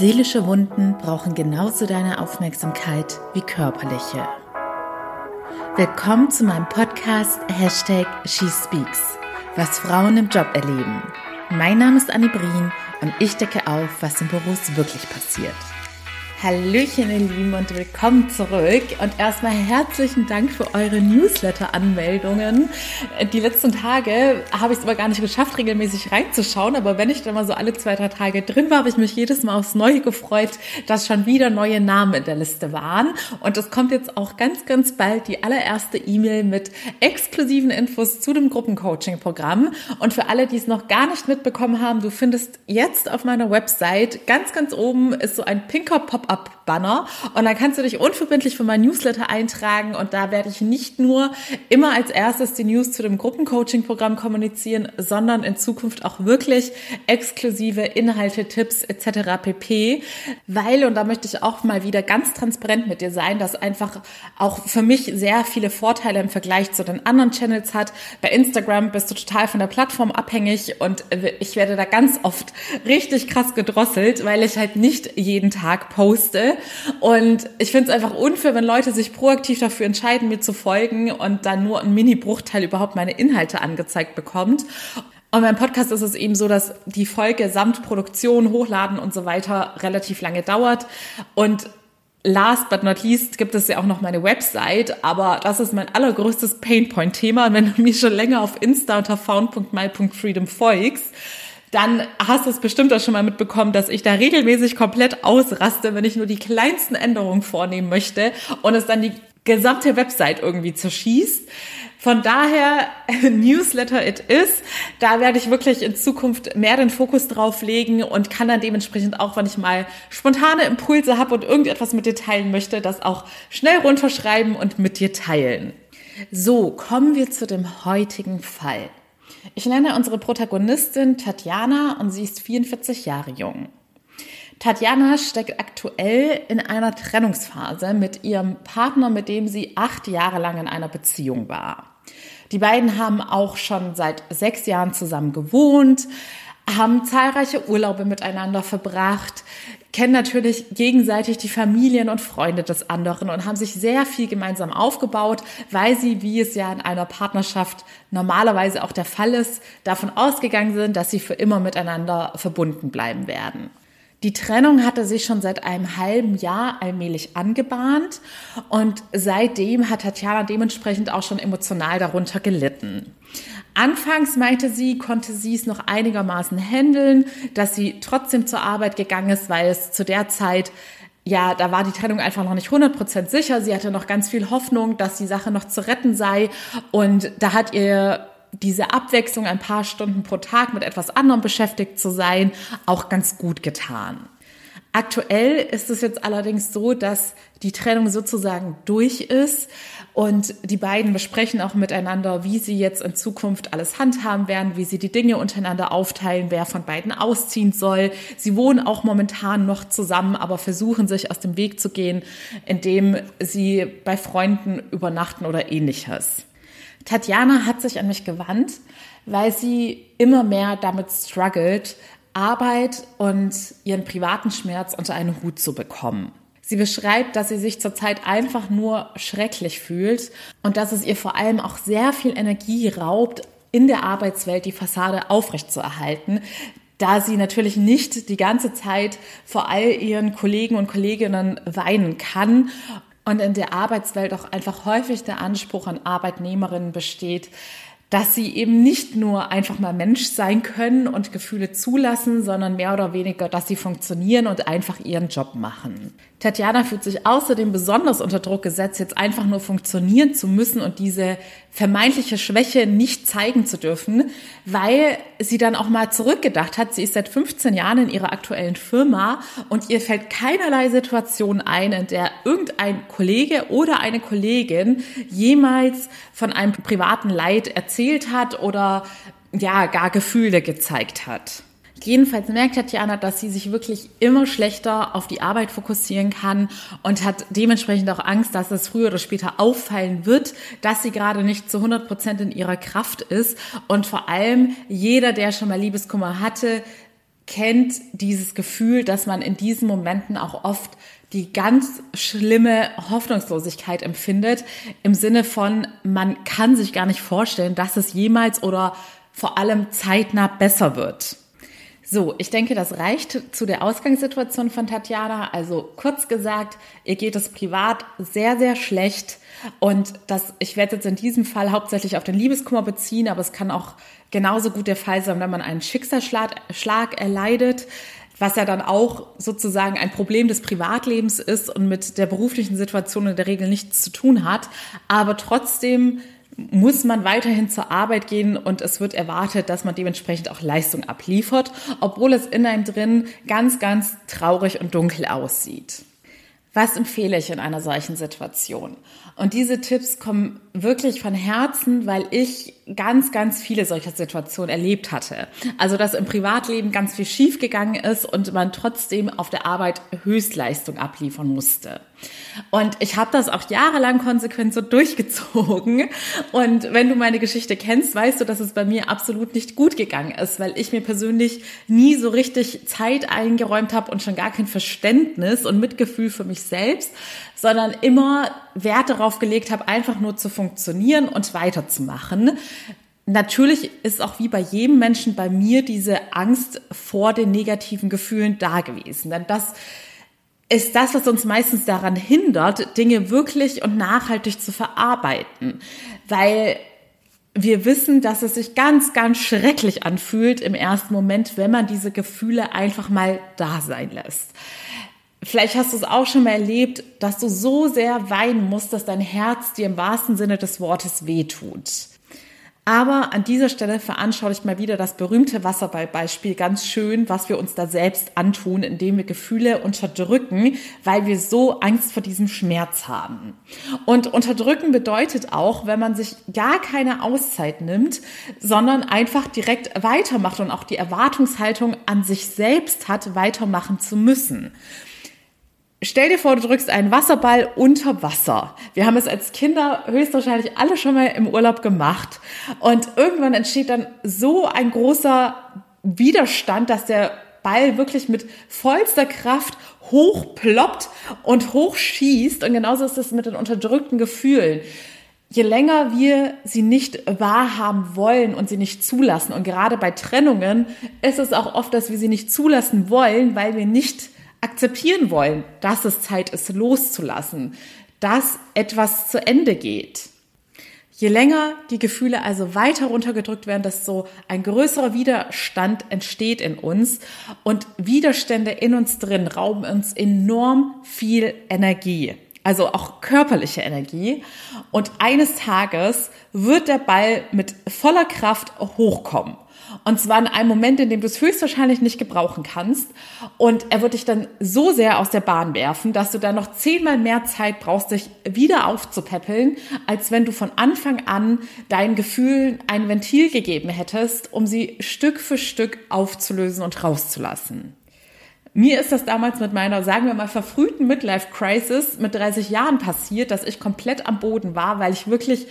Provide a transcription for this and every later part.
Seelische Wunden brauchen genauso deine Aufmerksamkeit wie körperliche. Willkommen zu meinem Podcast Hashtag SheSpeaks, was Frauen im Job erleben. Mein Name ist Annie Brien und ich decke auf, was in Büros wirklich passiert. Hallöchen, ihr Lieben, und willkommen zurück. Und erstmal herzlichen Dank für eure Newsletter-Anmeldungen. Die letzten Tage habe ich es aber gar nicht geschafft, regelmäßig reinzuschauen. Aber wenn ich dann mal so alle zwei, drei Tage drin war, habe ich mich jedes Mal aufs Neue gefreut, dass schon wieder neue Namen in der Liste waren. Und es kommt jetzt auch ganz, ganz bald die allererste E-Mail mit exklusiven Infos zu dem Gruppencoaching-Programm. Und für alle, die es noch gar nicht mitbekommen haben, du findest jetzt auf meiner Website ganz, ganz oben ist so ein pinker Pop Pop-up-Banner und dann kannst du dich unverbindlich für mein Newsletter eintragen und da werde ich nicht nur immer als erstes die News zu dem Gruppencoaching-Programm kommunizieren, sondern in Zukunft auch wirklich exklusive Inhalte, Tipps etc. pp. Weil, und da möchte ich auch mal wieder ganz transparent mit dir sein, dass einfach auch für mich sehr viele Vorteile im Vergleich zu den anderen Channels hat. Bei Instagram bist du total von der Plattform abhängig und ich werde da ganz oft richtig krass gedrosselt, weil ich halt nicht jeden Tag poste musste. Und ich finde es einfach unfair, wenn Leute sich proaktiv dafür entscheiden, mir zu folgen und dann nur ein Mini-Bruchteil überhaupt meine Inhalte angezeigt bekommt. Und beim Podcast ist es eben so, dass die Folge samt Produktion, Hochladen und so weiter relativ lange dauert. Und last but not least gibt es ja auch noch meine Website, aber das ist mein allergrößtes Painpoint-Thema. Wenn du mir schon länger auf Insta unter found.my.freedom folgst, dann hast du es bestimmt auch schon mal mitbekommen, dass ich da regelmäßig komplett ausraste, wenn ich nur die kleinsten Änderungen vornehmen möchte und es dann die gesamte Website irgendwie zerschießt. Von daher, Newsletter it is. Da werde ich wirklich in Zukunft mehr den Fokus drauf legen und kann dann dementsprechend auch, wenn ich mal spontane Impulse habe und irgendetwas mit dir teilen möchte, das auch schnell runterschreiben und mit dir teilen. So, kommen wir zu dem heutigen Fall. Ich nenne unsere Protagonistin Tatjana und sie ist 44 Jahre jung. Tatjana steckt aktuell in einer Trennungsphase mit ihrem Partner, mit dem sie acht Jahre lang in einer Beziehung war. Die beiden haben auch schon seit sechs Jahren zusammen gewohnt, haben zahlreiche Urlaube miteinander verbracht, kennen natürlich gegenseitig die Familien und Freunde des anderen und haben sich sehr viel gemeinsam aufgebaut, weil sie, wie es ja in einer Partnerschaft normalerweise auch der Fall ist, davon ausgegangen sind, dass sie für immer miteinander verbunden bleiben werden. Die Trennung hatte sich schon seit einem halben Jahr allmählich angebahnt und seitdem hat Tatjana dementsprechend auch schon emotional darunter gelitten. Anfangs meinte sie, konnte sie es noch einigermaßen handeln, dass sie trotzdem zur Arbeit gegangen ist, weil es zu der Zeit ja, da war die Trennung einfach noch nicht 100% sicher. Sie hatte noch ganz viel Hoffnung, dass die Sache noch zu retten sei. Und da hat ihr diese Abwechslung ein paar Stunden pro Tag mit etwas anderem beschäftigt zu sein, auch ganz gut getan. Aktuell ist es jetzt allerdings so, dass die Trennung sozusagen durch ist und die beiden besprechen auch miteinander, wie sie jetzt in Zukunft alles handhaben werden, wie sie die Dinge untereinander aufteilen, wer von beiden ausziehen soll. Sie wohnen auch momentan noch zusammen, aber versuchen sich aus dem Weg zu gehen, indem sie bei Freunden übernachten oder ähnliches. Tatjana hat sich an mich gewandt, weil sie immer mehr damit struggelt, Arbeit und ihren privaten Schmerz unter einen Hut zu bekommen. Sie beschreibt, dass sie sich zurzeit einfach nur schrecklich fühlt und dass es ihr vor allem auch sehr viel Energie raubt, in der Arbeitswelt die Fassade aufrechtzuerhalten, da sie natürlich nicht die ganze Zeit vor all ihren Kollegen und Kolleginnen weinen kann und in der Arbeitswelt auch einfach häufig der Anspruch an Arbeitnehmerinnen besteht, dass sie eben nicht nur einfach mal Mensch sein können und Gefühle zulassen, sondern mehr oder weniger, dass sie funktionieren und einfach ihren Job machen. Tatjana fühlt sich außerdem besonders unter Druck gesetzt, jetzt einfach nur funktionieren zu müssen und diese vermeintliche Schwäche nicht zeigen zu dürfen, weil sie dann auch mal zurückgedacht hat. Sie ist seit 15 Jahren in ihrer aktuellen Firma und ihr fällt keinerlei Situation ein, in der irgendein Kollege oder eine Kollegin jemals von einem privaten Leid erzählt hat oder ja, gar Gefühle gezeigt hat. Jedenfalls merkt Tatjana, dass sie sich wirklich immer schlechter auf die Arbeit fokussieren kann und hat dementsprechend auch Angst, dass es früher oder später auffallen wird, dass sie gerade nicht zu 100 Prozent in ihrer Kraft ist. Und vor allem jeder, der schon mal Liebeskummer hatte, kennt dieses Gefühl, dass man in diesen Momenten auch oft die ganz schlimme Hoffnungslosigkeit empfindet, im Sinne von, man kann sich gar nicht vorstellen, dass es jemals oder vor allem zeitnah besser wird. So, ich denke, das reicht zu der Ausgangssituation von Tatjana. Also kurz gesagt, ihr geht es privat sehr, sehr schlecht. Und das, ich werde jetzt in diesem Fall hauptsächlich auf den Liebeskummer beziehen, aber es kann auch genauso gut der Fall sein, wenn man einen Schicksalsschlag Schlag erleidet, was ja dann auch sozusagen ein Problem des Privatlebens ist und mit der beruflichen Situation in der Regel nichts zu tun hat. Aber trotzdem muss man weiterhin zur Arbeit gehen und es wird erwartet, dass man dementsprechend auch Leistung abliefert, obwohl es in einem drin ganz, ganz traurig und dunkel aussieht. Was empfehle ich in einer solchen Situation? Und diese Tipps kommen wirklich von Herzen, weil ich ganz, ganz viele solcher Situationen erlebt hatte. Also, dass im Privatleben ganz viel schiefgegangen ist und man trotzdem auf der Arbeit Höchstleistung abliefern musste. Und ich habe das auch jahrelang konsequent so durchgezogen. Und wenn du meine Geschichte kennst, weißt du, dass es bei mir absolut nicht gut gegangen ist, weil ich mir persönlich nie so richtig Zeit eingeräumt habe und schon gar kein Verständnis und Mitgefühl für mich selbst, sondern immer Wert darauf gelegt habe, einfach nur zu funktionieren und weiterzumachen. Natürlich ist auch wie bei jedem Menschen bei mir diese Angst vor den negativen Gefühlen da gewesen. Denn das ist das, was uns meistens daran hindert, Dinge wirklich und nachhaltig zu verarbeiten. Weil wir wissen, dass es sich ganz, ganz schrecklich anfühlt im ersten Moment, wenn man diese Gefühle einfach mal da sein lässt. Vielleicht hast du es auch schon mal erlebt, dass du so sehr weinen musst, dass dein Herz dir im wahrsten Sinne des Wortes wehtut. Aber an dieser Stelle veranschaulicht mal wieder das berühmte Wasserballbeispiel ganz schön, was wir uns da selbst antun, indem wir Gefühle unterdrücken, weil wir so Angst vor diesem Schmerz haben. Und unterdrücken bedeutet auch, wenn man sich gar keine Auszeit nimmt, sondern einfach direkt weitermacht und auch die Erwartungshaltung an sich selbst hat, weitermachen zu müssen. Stell dir vor, du drückst einen Wasserball unter Wasser. Wir haben es als Kinder höchstwahrscheinlich alle schon mal im Urlaub gemacht. Und irgendwann entsteht dann so ein großer Widerstand, dass der Ball wirklich mit vollster Kraft hochploppt und hochschießt. Und genauso ist es mit den unterdrückten Gefühlen. Je länger wir sie nicht wahrhaben wollen und sie nicht zulassen, und gerade bei Trennungen ist es auch oft, dass wir sie nicht zulassen wollen, weil wir nicht akzeptieren wollen, dass es Zeit ist, loszulassen, dass etwas zu Ende geht. Je länger die Gefühle also weiter runtergedrückt werden, desto ein größerer Widerstand entsteht in uns und Widerstände in uns drin rauben uns enorm viel Energie, also auch körperliche Energie. Und eines Tages wird der Ball mit voller Kraft hochkommen. Und zwar in einem Moment, in dem du es höchstwahrscheinlich nicht gebrauchen kannst. Und er wird dich dann so sehr aus der Bahn werfen, dass du dann noch zehnmal mehr Zeit brauchst, dich wieder aufzupäppeln, als wenn du von Anfang an deinen Gefühlen ein Ventil gegeben hättest, um sie Stück für Stück aufzulösen und rauszulassen. Mir ist das damals mit meiner, sagen wir mal, verfrühten Midlife Crisis mit 30 Jahren passiert, dass ich komplett am Boden war, weil ich wirklich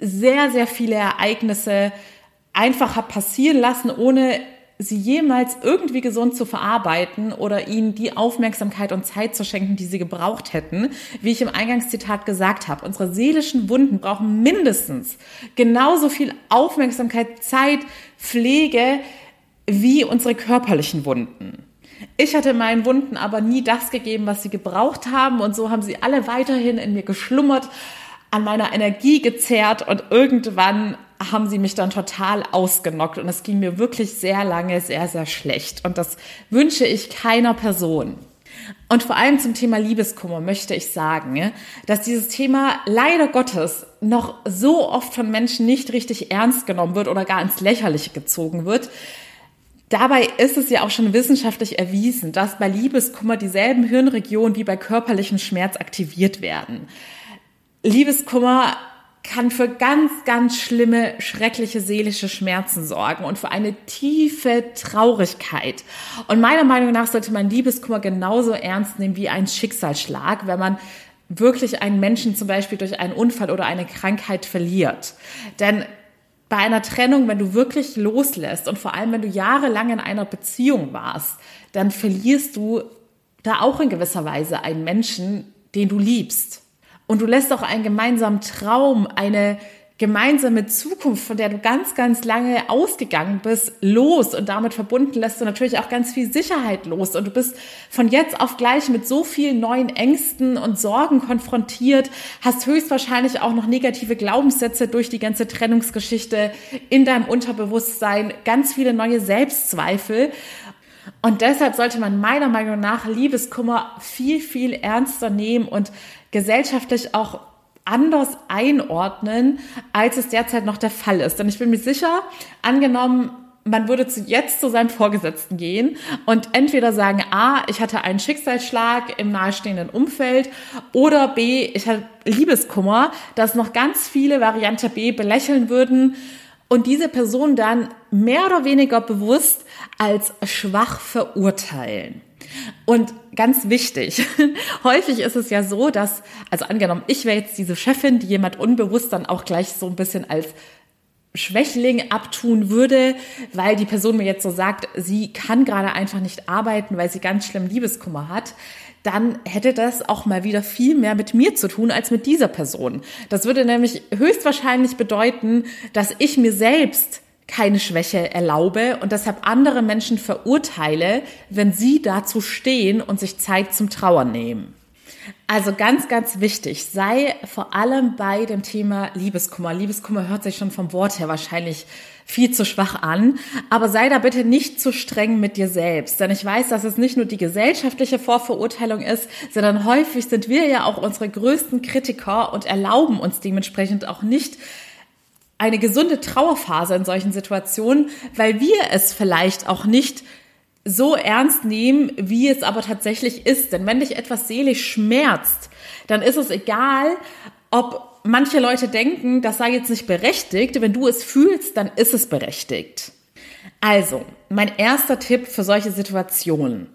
sehr, sehr viele Ereignisse einfach habe passieren lassen, ohne sie jemals irgendwie gesund zu verarbeiten oder ihnen die Aufmerksamkeit und Zeit zu schenken, die sie gebraucht hätten. Wie ich im Eingangszitat gesagt habe, unsere seelischen Wunden brauchen mindestens genauso viel Aufmerksamkeit, Zeit, Pflege wie unsere körperlichen Wunden. Ich hatte meinen Wunden aber nie das gegeben, was sie gebraucht haben und so haben sie alle weiterhin in mir geschlummert, an meiner Energie gezerrt und irgendwann haben sie mich dann total ausgenockt und es ging mir wirklich sehr lange sehr, sehr schlecht. Und das wünsche ich keiner Person. Und vor allem zum Thema Liebeskummer möchte ich sagen, dass dieses Thema leider Gottes noch so oft von Menschen nicht richtig ernst genommen wird oder gar ins Lächerliche gezogen wird. Dabei ist es ja auch schon wissenschaftlich erwiesen, dass bei Liebeskummer dieselben Hirnregionen wie bei körperlichem Schmerz aktiviert werden. Liebeskummer kann für ganz, ganz schlimme, schreckliche seelische Schmerzen sorgen und für eine tiefe Traurigkeit. Und meiner Meinung nach sollte man Liebeskummer genauso ernst nehmen wie ein Schicksalsschlag, wenn man wirklich einen Menschen zum Beispiel durch einen Unfall oder eine Krankheit verliert. Denn bei einer Trennung, wenn du wirklich loslässt und vor allem, wenn du jahrelang in einer Beziehung warst, dann verlierst du da auch in gewisser Weise einen Menschen, den du liebst. Und du lässt auch einen gemeinsamen Traum, eine gemeinsame Zukunft, von der du ganz, ganz lange ausgegangen bist, los. Und damit verbunden lässt du natürlich auch ganz viel Sicherheit los. Und du bist von jetzt auf gleich mit so vielen neuen Ängsten und Sorgen konfrontiert, hast höchstwahrscheinlich auch noch negative Glaubenssätze durch die ganze Trennungsgeschichte in deinem Unterbewusstsein, ganz viele neue Selbstzweifel. Und deshalb sollte man meiner Meinung nach Liebeskummer viel, viel ernster nehmen und gesellschaftlich auch anders einordnen, als es derzeit noch der Fall ist. Denn ich bin mir sicher, angenommen, man würde zu, jetzt zu seinem Vorgesetzten gehen und entweder sagen, A, ich hatte einen Schicksalsschlag im nahestehenden Umfeld oder B, ich hatte Liebeskummer, dass noch ganz viele Variante B belächeln würden und diese Person dann mehr oder weniger bewusst als schwach verurteilen. Und ganz wichtig, häufig ist es ja so, dass, also angenommen, ich wäre jetzt diese Chefin, die jemand unbewusst dann auch gleich so ein bisschen als Schwächling abtun würde, weil die Person mir jetzt so sagt, sie kann gerade einfach nicht arbeiten, weil sie ganz schlimm Liebeskummer hat, dann hätte das auch mal wieder viel mehr mit mir zu tun als mit dieser Person. Das würde nämlich höchstwahrscheinlich bedeuten, dass ich mir selbst keine Schwäche erlaube und deshalb andere Menschen verurteile, wenn sie dazu stehen und sich Zeit zum Trauern nehmen. Also ganz, ganz wichtig, sei vor allem bei dem Thema Liebeskummer. Liebeskummer hört sich schon vom Wort her wahrscheinlich viel zu schwach an, aber sei da bitte nicht zu streng mit dir selbst, denn ich weiß, dass es nicht nur die gesellschaftliche Vorverurteilung ist, sondern häufig sind wir ja auch unsere größten Kritiker und erlauben uns dementsprechend auch nicht eine gesunde Trauerphase in solchen Situationen, weil wir es vielleicht auch nicht so ernst nehmen, wie es aber tatsächlich ist. Denn wenn dich etwas seelisch schmerzt, dann ist es egal, ob manche Leute denken, das sei jetzt nicht berechtigt. Wenn du es fühlst, dann ist es berechtigt. Also, mein erster Tipp für solche Situationen.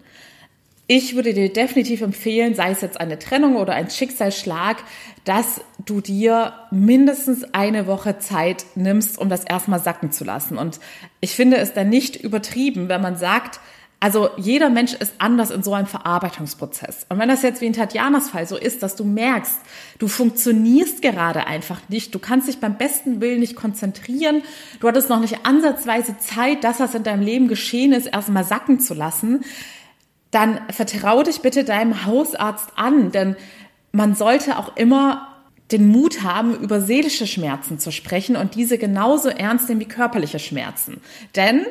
Ich würde dir definitiv empfehlen, sei es jetzt eine Trennung oder ein Schicksalsschlag, dass du dir mindestens eine Woche Zeit nimmst, um das erstmal sacken zu lassen. Und ich finde es dann nicht übertrieben, wenn man sagt, also jeder Mensch ist anders in so einem Verarbeitungsprozess. Und wenn das jetzt wie in Tatjanas Fall so ist, dass du merkst, du funktionierst gerade einfach nicht, du kannst dich beim besten Willen nicht konzentrieren, du hattest noch nicht ansatzweise Zeit, dass das in deinem Leben geschehen ist, erstmal sacken zu lassen, dann vertraue dich bitte deinem Hausarzt an, denn man sollte auch immer den Mut haben, über seelische Schmerzen zu sprechen und diese genauso ernst nehmen wie körperliche Schmerzen. Denn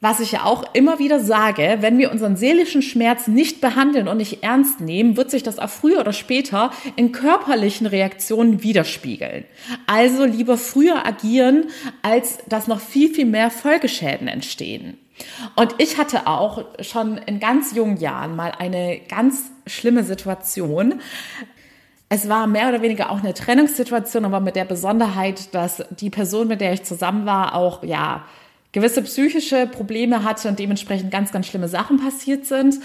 was ich ja auch immer wieder sage, wenn wir unseren seelischen Schmerz nicht behandeln und nicht ernst nehmen, wird sich das auch früher oder später in körperlichen Reaktionen widerspiegeln. Also lieber früher agieren, als dass noch viel, viel mehr Folgeschäden entstehen. Und ich hatte auch schon in ganz jungen Jahren mal eine ganz schlimme Situation. Es war mehr oder weniger auch eine Trennungssituation, aber mit der Besonderheit, dass die Person, mit der ich zusammen war, auch, ja, gewisse psychische Probleme hatte und dementsprechend ganz, ganz schlimme Sachen passiert sind.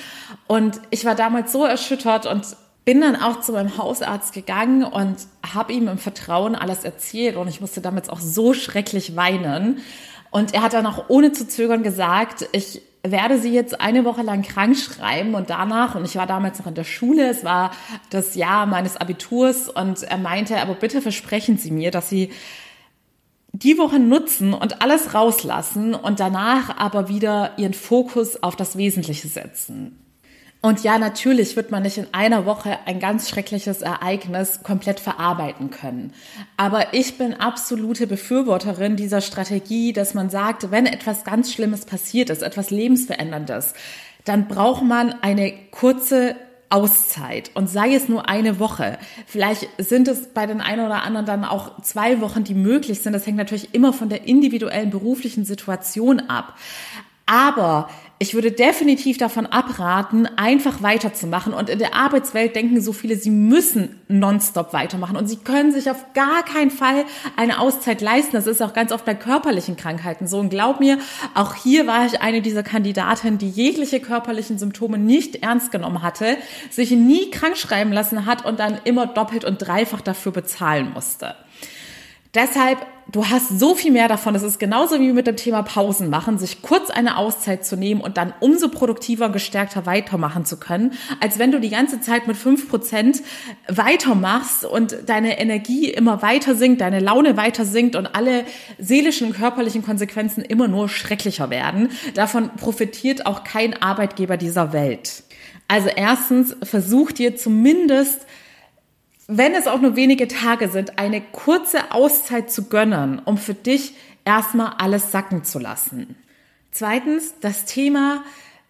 Und ich war damals so erschüttert und bin dann auch zu meinem Hausarzt gegangen und habe ihm im Vertrauen alles erzählt und ich musste damals auch so schrecklich weinen. Und er hat dann auch ohne zu zögern gesagt, ich werde sie jetzt eine Woche lang krank schreiben und danach, und ich war damals noch in der Schule, es war das Jahr meines Abiturs und er meinte, aber bitte versprechen Sie mir, dass Sie die Woche nutzen und alles rauslassen und danach aber wieder ihren Fokus auf das Wesentliche setzen. Und ja, natürlich wird man nicht in einer Woche ein ganz schreckliches Ereignis komplett verarbeiten können. Aber ich bin absolute Befürworterin dieser Strategie, dass man sagt, wenn etwas ganz Schlimmes passiert ist, etwas Lebensveränderndes, dann braucht man eine kurze Auszeit und sei es nur eine Woche. Vielleicht sind es bei den einen oder anderen dann auch zwei Wochen, die möglich sind. Das hängt natürlich immer von der individuellen beruflichen Situation ab. Aber ich würde definitiv davon abraten, einfach weiterzumachen. Und in der Arbeitswelt denken so viele, sie müssen nonstop weitermachen. Und sie können sich auf gar keinen Fall eine Auszeit leisten. Das ist auch ganz oft bei körperlichen Krankheiten so. Und glaub mir, auch hier war ich eine dieser Kandidatinnen, die jegliche körperlichen Symptome nicht ernst genommen hatte, sich nie krank schreiben lassen hat und dann immer doppelt und dreifach dafür bezahlen musste. Deshalb du hast so viel mehr davon. Es ist genauso wie mit dem Thema Pausen machen, sich kurz eine Auszeit zu nehmen und dann umso produktiver und gestärkter weitermachen zu können, als wenn du die ganze Zeit mit fünf Prozent weitermachst und deine Energie immer weiter sinkt, deine Laune weiter sinkt und alle seelischen und körperlichen Konsequenzen immer nur schrecklicher werden. Davon profitiert auch kein Arbeitgeber dieser Welt. Also erstens, versuch dir zumindest wenn es auch nur wenige Tage sind, eine kurze Auszeit zu gönnen, um für dich erstmal alles sacken zu lassen. Zweitens, das Thema,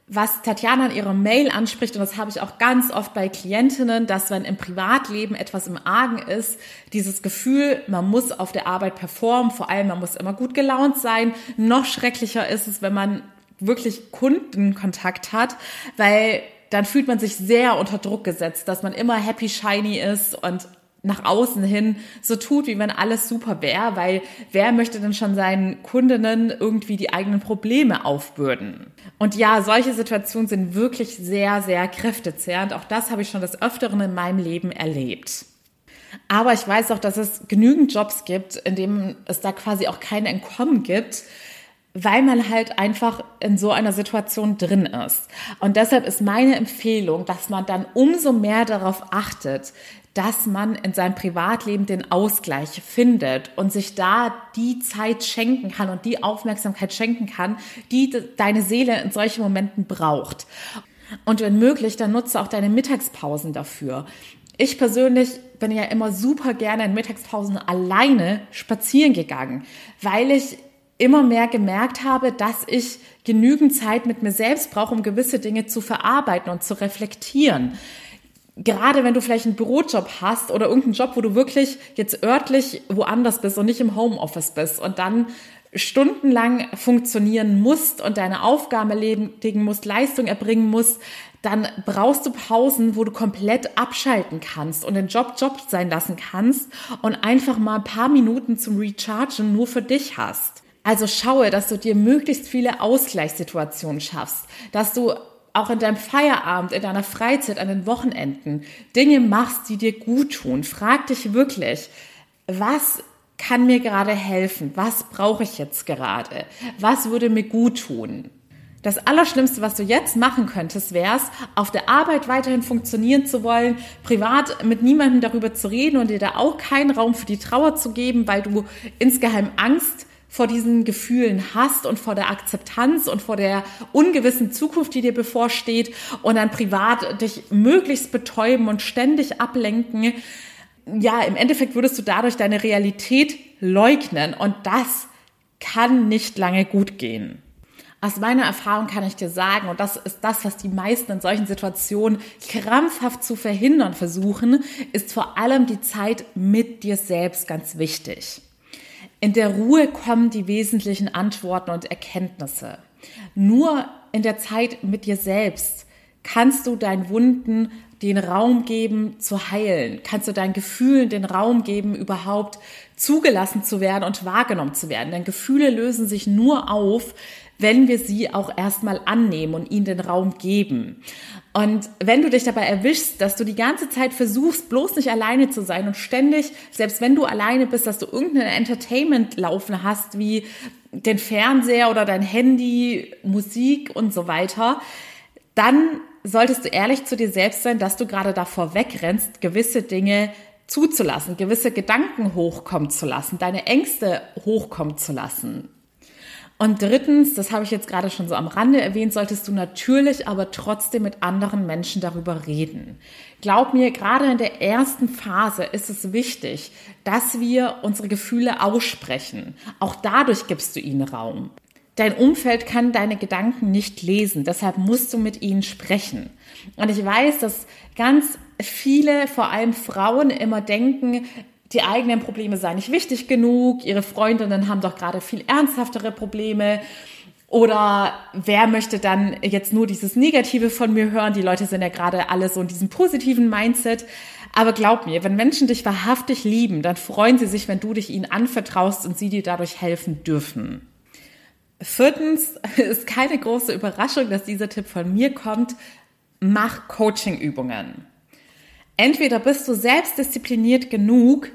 was Tatjana in ihrer Mail anspricht, und das habe ich auch ganz oft bei Klientinnen, dass wenn im Privatleben etwas im Argen ist, dieses Gefühl, man muss auf der Arbeit performen, vor allem man muss immer gut gelaunt sein. Noch schrecklicher ist es, wenn man wirklich Kundenkontakt hat, weil dann fühlt man sich sehr unter Druck gesetzt, dass man immer happy shiny ist und nach außen hin so tut, wie wenn alles super wäre, weil wer möchte denn schon seinen Kundinnen irgendwie die eigenen Probleme aufbürden? Und ja, solche Situationen sind wirklich sehr, sehr kräftezehrend. Auch das habe ich schon des Öfteren in meinem Leben erlebt. Aber ich weiß auch, dass es genügend Jobs gibt, in denen es da quasi auch kein Entkommen gibt, weil man halt einfach in so einer Situation drin ist. Und deshalb ist meine Empfehlung, dass man dann umso mehr darauf achtet, dass man in seinem Privatleben den Ausgleich findet und sich da die Zeit schenken kann und die Aufmerksamkeit schenken kann, die deine Seele in solchen Momenten braucht. Und wenn möglich, dann nutze auch deine Mittagspausen dafür. Ich persönlich bin ja immer super gerne in Mittagspausen alleine spazieren gegangen, weil ich immer mehr gemerkt habe, dass ich genügend Zeit mit mir selbst brauche, um gewisse Dinge zu verarbeiten und zu reflektieren. Gerade wenn du vielleicht einen Bürojob hast oder irgendeinen Job, wo du wirklich jetzt örtlich woanders bist und nicht im Homeoffice bist und dann stundenlang funktionieren musst und deine Aufgaben erledigen musst, Leistung erbringen musst, dann brauchst du Pausen, wo du komplett abschalten kannst und den Job Job sein lassen kannst und einfach mal ein paar Minuten zum Rechargen nur für dich hast. Also schaue, dass du dir möglichst viele Ausgleichssituationen schaffst, dass du auch in deinem Feierabend, in deiner Freizeit, an den Wochenenden Dinge machst, die dir gut tun. Frag dich wirklich, was kann mir gerade helfen? Was brauche ich jetzt gerade? Was würde mir gut tun? Das Allerschlimmste, was du jetzt machen könntest, wäre es, auf der Arbeit weiterhin funktionieren zu wollen, privat mit niemandem darüber zu reden und dir da auch keinen Raum für die Trauer zu geben, weil du insgeheim Angst vor diesen Gefühlen hast und vor der Akzeptanz und vor der ungewissen Zukunft, die dir bevorsteht und dann privat dich möglichst betäuben und ständig ablenken. Ja, im Endeffekt würdest du dadurch deine Realität leugnen und das kann nicht lange gut gehen. Aus meiner Erfahrung kann ich dir sagen, und das ist das, was die meisten in solchen Situationen krampfhaft zu verhindern versuchen, ist vor allem die Zeit mit dir selbst ganz wichtig. In der Ruhe kommen die wesentlichen Antworten und Erkenntnisse. Nur in der Zeit mit dir selbst kannst du deinen Wunden den Raum geben zu heilen? Kannst du deinen Gefühlen den Raum geben, überhaupt zugelassen zu werden und wahrgenommen zu werden? Denn Gefühle lösen sich nur auf, wenn wir sie auch erstmal annehmen und ihnen den Raum geben. Und wenn du dich dabei erwischst, dass du die ganze Zeit versuchst, bloß nicht alleine zu sein und ständig, selbst wenn du alleine bist, dass du irgendein Entertainment laufen hast, wie den Fernseher oder dein Handy, Musik und so weiter, dann solltest du ehrlich zu dir selbst sein, dass du gerade davor wegrennst, gewisse Dinge zuzulassen, gewisse Gedanken hochkommen zu lassen, deine Ängste hochkommen zu lassen. Und drittens, das habe ich jetzt gerade schon so am Rande erwähnt, solltest du natürlich aber trotzdem mit anderen Menschen darüber reden. Glaub mir, gerade in der ersten Phase ist es wichtig, dass wir unsere Gefühle aussprechen. Auch dadurch gibst du ihnen Raum. Dein Umfeld kann deine Gedanken nicht lesen, deshalb musst du mit ihnen sprechen. Und ich weiß, dass ganz viele, vor allem Frauen, immer denken, die eigenen Probleme seien nicht wichtig genug, ihre Freundinnen haben doch gerade viel ernsthaftere Probleme. Oder wer möchte dann jetzt nur dieses Negative von mir hören? Die Leute sind ja gerade alle so in diesem positiven Mindset. Aber glaub mir, wenn Menschen dich wahrhaftig lieben, dann freuen sie sich, wenn du dich ihnen anvertraust und sie dir dadurch helfen dürfen. Viertens ist keine große Überraschung, dass dieser Tipp von mir kommt. Mach Coachingübungen. Entweder bist du selbstdiszipliniert genug,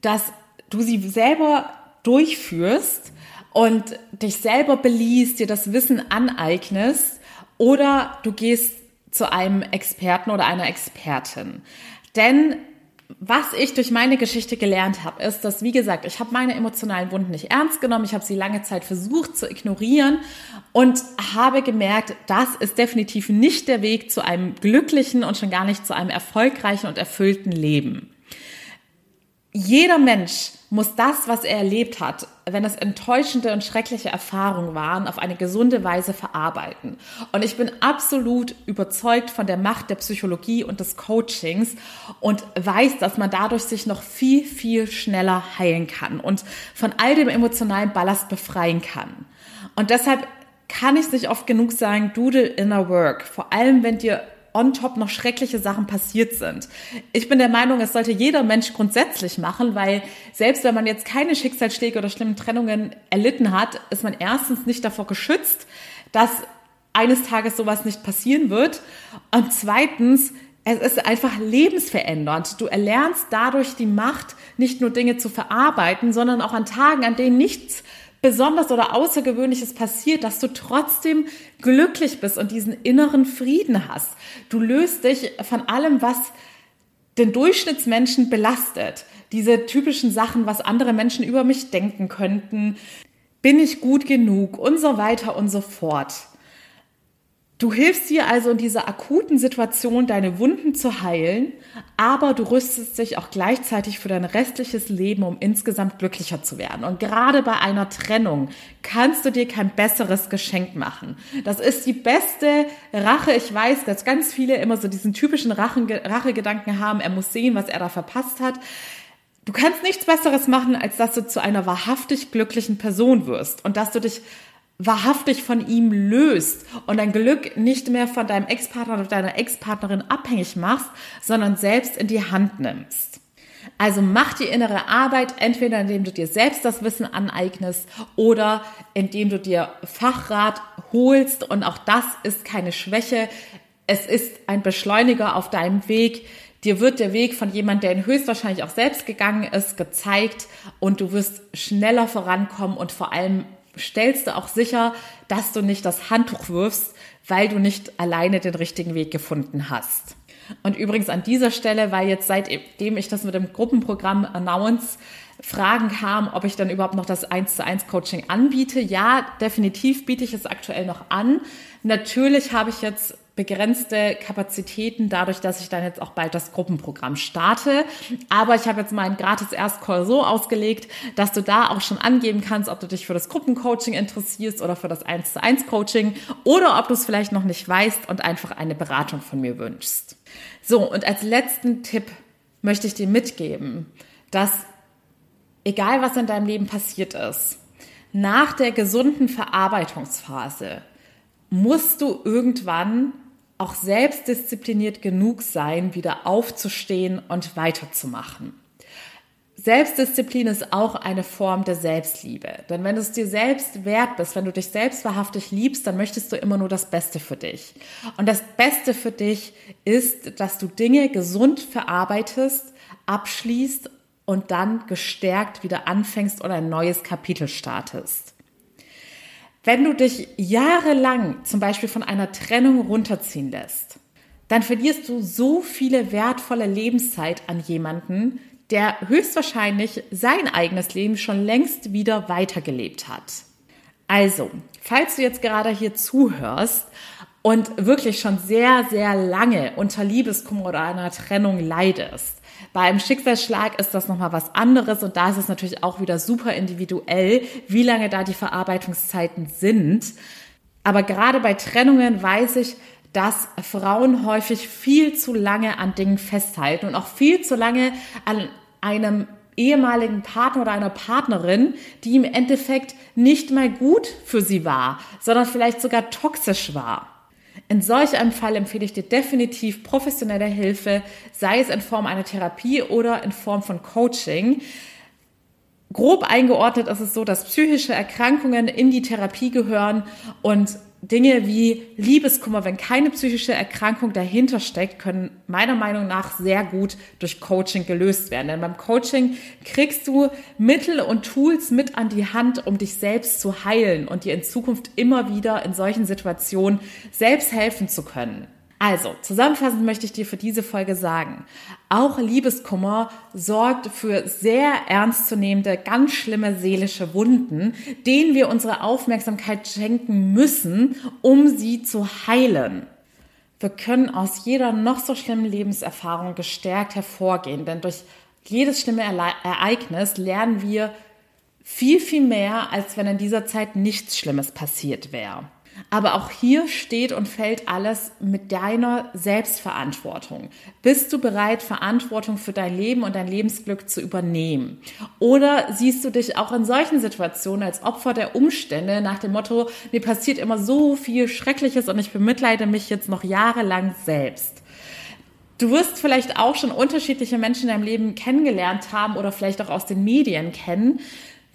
dass du sie selber durchführst und dich selber beliest, dir das Wissen aneignest oder du gehst zu einem Experten oder einer Expertin. Denn was ich durch meine Geschichte gelernt habe, ist, dass, wie gesagt, ich habe meine emotionalen Wunden nicht ernst genommen. Ich habe sie lange Zeit versucht zu ignorieren und habe gemerkt, das ist definitiv nicht der Weg zu einem glücklichen und schon gar nicht zu einem erfolgreichen und erfüllten Leben. Jeder Mensch muss das, was er erlebt hat, wenn es enttäuschende und schreckliche Erfahrungen waren, auf eine gesunde Weise verarbeiten. Und ich bin absolut überzeugt von der Macht der Psychologie und des Coachings und weiß, dass man dadurch sich noch viel, viel schneller heilen kann und von all dem emotionalen Ballast befreien kann. Und deshalb kann ich es nicht oft genug sagen, do the inner work. Vor allem, wenn dir on top noch schreckliche Sachen passiert sind. Ich bin der Meinung, es sollte jeder Mensch grundsätzlich machen, weil selbst wenn man jetzt keine Schicksalsschläge oder schlimmen Trennungen erlitten hat, ist man erstens nicht davor geschützt, dass eines Tages sowas nicht passieren wird. Und zweitens, es ist einfach lebensverändernd. Du erlernst dadurch die Macht, nicht nur Dinge zu verarbeiten, sondern auch an Tagen, an denen nichts besonders oder Außergewöhnliches passiert, dass du trotzdem glücklich bist und diesen inneren Frieden hast. Du löst dich von allem, was den Durchschnittsmenschen belastet. Diese typischen Sachen, was andere Menschen über mich denken könnten. Bin ich gut genug? Und so weiter und so fort. Du hilfst dir also in dieser akuten Situation, deine Wunden zu heilen, aber du rüstest dich auch gleichzeitig für dein restliches Leben, um insgesamt glücklicher zu werden. Und gerade bei einer Trennung kannst du dir kein besseres Geschenk machen. Das ist die beste Rache. Ich weiß, dass ganz viele immer so diesen typischen Rachegedanken haben, er muss sehen, was er da verpasst hat. Du kannst nichts Besseres machen, als dass du zu einer wahrhaftig glücklichen Person wirst und dass du dich wahrhaftig von ihm löst und dein Glück nicht mehr von deinem Ex-Partner oder deiner Ex-Partnerin abhängig machst, sondern selbst in die Hand nimmst. Also mach die innere Arbeit entweder indem du dir selbst das Wissen aneignest oder indem du dir Fachrat holst und auch das ist keine Schwäche. Es ist ein Beschleuniger auf deinem Weg. Dir wird der Weg von jemand, der ihn höchstwahrscheinlich auch selbst gegangen ist, gezeigt und du wirst schneller vorankommen und vor allem stellst du auch sicher, dass du nicht das Handtuch wirfst, weil du nicht alleine den richtigen Weg gefunden hast. Und übrigens an dieser Stelle, weil jetzt seitdem ich das mit dem Gruppenprogramm announce, Fragen kam, ob ich dann überhaupt noch das 1 zu 1 Coaching anbiete. Ja, definitiv biete ich es aktuell noch an. Natürlich habe ich jetzt begrenzte Kapazitäten dadurch, dass ich dann jetzt auch bald das Gruppenprogramm starte. Aber ich habe jetzt meinen gratis Erstcall so ausgelegt, dass du da auch schon angeben kannst, ob du dich für das Gruppencoaching interessierst oder für das 1 zu 1 Coaching oder ob du es vielleicht noch nicht weißt und einfach eine Beratung von mir wünschst. So, und als letzten Tipp möchte ich dir mitgeben, dass egal was in deinem Leben passiert ist, nach der gesunden Verarbeitungsphase musst du irgendwann auch selbstdiszipliniert genug sein, wieder aufzustehen und weiterzumachen. Selbstdisziplin ist auch eine Form der Selbstliebe. Denn wenn du es dir selbst wert bist, wenn du dich selbst wahrhaftig liebst, dann möchtest du immer nur das Beste für dich. Und das Beste für dich ist, dass du Dinge gesund verarbeitest, abschließt und dann gestärkt wieder anfängst oder ein neues Kapitel startest. Wenn du dich jahrelang zum Beispiel von einer Trennung runterziehen lässt, dann verlierst du so viele wertvolle Lebenszeit an jemanden, der höchstwahrscheinlich sein eigenes Leben schon längst wieder weitergelebt hat. Also, falls du jetzt gerade hier zuhörst und wirklich schon sehr, sehr lange unter Liebeskummer oder einer Trennung leidest, beim Schicksalsschlag ist das nochmal was anderes und da ist es natürlich auch wieder super individuell, wie lange da die Verarbeitungszeiten sind. Aber gerade bei Trennungen weiß ich, dass Frauen häufig viel zu lange an Dingen festhalten und auch viel zu lange an einem ehemaligen Partner oder einer Partnerin, die im Endeffekt nicht mal gut für sie war, sondern vielleicht sogar toxisch war. In solch einem Fall empfehle ich dir definitiv professionelle Hilfe, sei es in Form einer Therapie oder in Form von Coaching. Grob eingeordnet ist es so, dass psychische Erkrankungen in die Therapie gehören und Dinge wie Liebeskummer, wenn keine psychische Erkrankung dahinter steckt, können meiner Meinung nach sehr gut durch Coaching gelöst werden. Denn beim Coaching kriegst du Mittel und Tools mit an die Hand, um dich selbst zu heilen und dir in Zukunft immer wieder in solchen Situationen selbst helfen zu können. Also, zusammenfassend möchte ich dir für diese Folge sagen, auch Liebeskummer sorgt für sehr ernstzunehmende, ganz schlimme seelische Wunden, denen wir unsere Aufmerksamkeit schenken müssen, um sie zu heilen. Wir können aus jeder noch so schlimmen Lebenserfahrung gestärkt hervorgehen, denn durch jedes schlimme Ereignis lernen wir viel, viel mehr, als wenn in dieser Zeit nichts Schlimmes passiert wäre. Aber auch hier steht und fällt alles mit deiner Selbstverantwortung. Bist du bereit, Verantwortung für dein Leben und dein Lebensglück zu übernehmen? Oder siehst du dich auch in solchen Situationen als Opfer der Umstände nach dem Motto, mir passiert immer so viel Schreckliches und ich bemitleide mich jetzt noch jahrelang selbst? Du wirst vielleicht auch schon unterschiedliche Menschen in deinem Leben kennengelernt haben oder vielleicht auch aus den Medien kennen,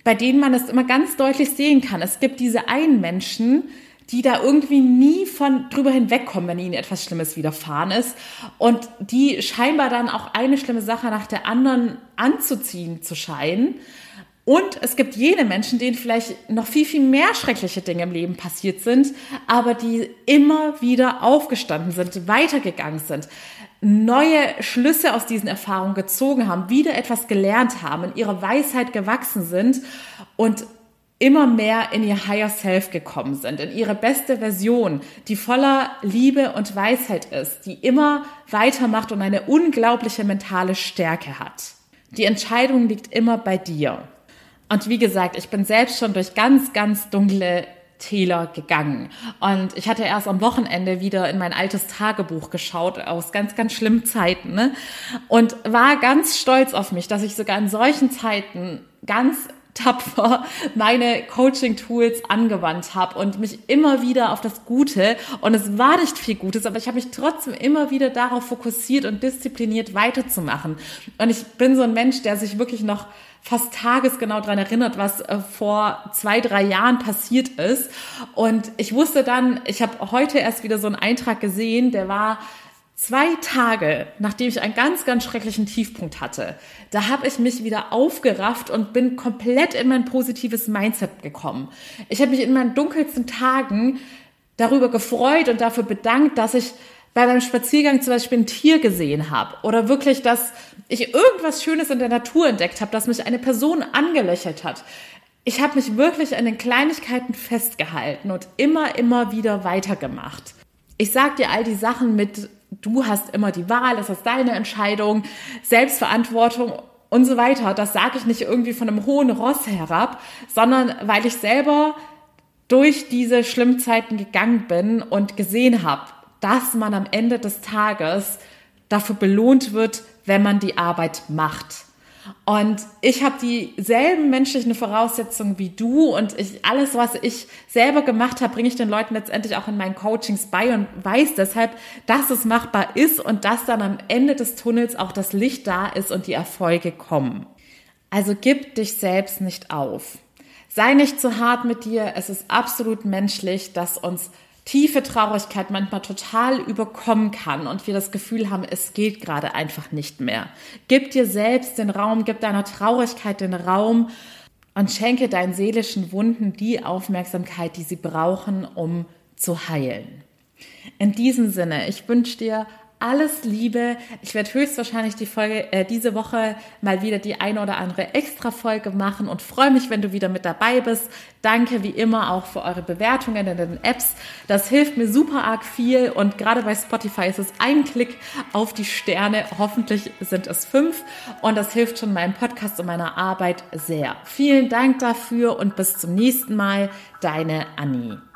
bei denen man es immer ganz deutlich sehen kann. Es gibt diese einen Menschen, die da irgendwie nie von drüber hinwegkommen, wenn ihnen etwas Schlimmes widerfahren ist und die scheinbar dann auch eine schlimme Sache nach der anderen anzuziehen zu scheinen. Und es gibt jene Menschen, denen vielleicht noch viel, viel mehr schreckliche Dinge im Leben passiert sind, aber die immer wieder aufgestanden sind, weitergegangen sind, neue Schlüsse aus diesen Erfahrungen gezogen haben, wieder etwas gelernt haben, in ihrer Weisheit gewachsen sind und immer mehr in ihr Higher Self gekommen sind, in ihre beste Version, die voller Liebe und Weisheit ist, die immer weitermacht und eine unglaubliche mentale Stärke hat. Die Entscheidung liegt immer bei dir. Und wie gesagt, ich bin selbst schon durch ganz, ganz dunkle Täler gegangen. Und ich hatte erst am Wochenende wieder in mein altes Tagebuch geschaut aus ganz, ganz schlimmen Zeiten ne? und war ganz stolz auf mich, dass ich sogar in solchen Zeiten ganz tapfer meine Coaching-Tools angewandt habe und mich immer wieder auf das Gute, und es war nicht viel Gutes, aber ich habe mich trotzdem immer wieder darauf fokussiert und diszipliniert weiterzumachen. Und ich bin so ein Mensch, der sich wirklich noch fast tagesgenau daran erinnert, was äh, vor zwei, drei Jahren passiert ist. Und ich wusste dann, ich habe heute erst wieder so einen Eintrag gesehen, der war Zwei Tage, nachdem ich einen ganz, ganz schrecklichen Tiefpunkt hatte, da habe ich mich wieder aufgerafft und bin komplett in mein positives Mindset gekommen. Ich habe mich in meinen dunkelsten Tagen darüber gefreut und dafür bedankt, dass ich bei meinem Spaziergang zum Beispiel ein Tier gesehen habe oder wirklich, dass ich irgendwas Schönes in der Natur entdeckt habe, dass mich eine Person angelöchert hat. Ich habe mich wirklich an den Kleinigkeiten festgehalten und immer, immer wieder weitergemacht. Ich sag dir all die Sachen mit du hast immer die Wahl, das ist deine Entscheidung, Selbstverantwortung und so weiter. Das sage ich nicht irgendwie von einem hohen Ross herab, sondern weil ich selber durch diese schlimmen Zeiten gegangen bin und gesehen habe, dass man am Ende des Tages dafür belohnt wird, wenn man die Arbeit macht. Und ich habe dieselben menschlichen Voraussetzungen wie du und ich, alles, was ich selber gemacht habe, bringe ich den Leuten letztendlich auch in meinen Coachings bei und weiß deshalb, dass es machbar ist und dass dann am Ende des Tunnels auch das Licht da ist und die Erfolge kommen. Also gib dich selbst nicht auf. Sei nicht zu hart mit dir. Es ist absolut menschlich, dass uns tiefe Traurigkeit manchmal total überkommen kann und wir das Gefühl haben, es geht gerade einfach nicht mehr. Gib dir selbst den Raum, gib deiner Traurigkeit den Raum und schenke deinen seelischen Wunden die Aufmerksamkeit, die sie brauchen, um zu heilen. In diesem Sinne, ich wünsche dir alles Liebe. Ich werde höchstwahrscheinlich die Folge äh, diese Woche mal wieder die eine oder andere extra Folge machen und freue mich, wenn du wieder mit dabei bist. Danke wie immer auch für eure Bewertungen in den Apps. Das hilft mir super arg viel und gerade bei Spotify ist es ein Klick auf die Sterne. Hoffentlich sind es fünf und das hilft schon meinem Podcast und meiner Arbeit sehr. Vielen Dank dafür und bis zum nächsten Mal. Deine Annie.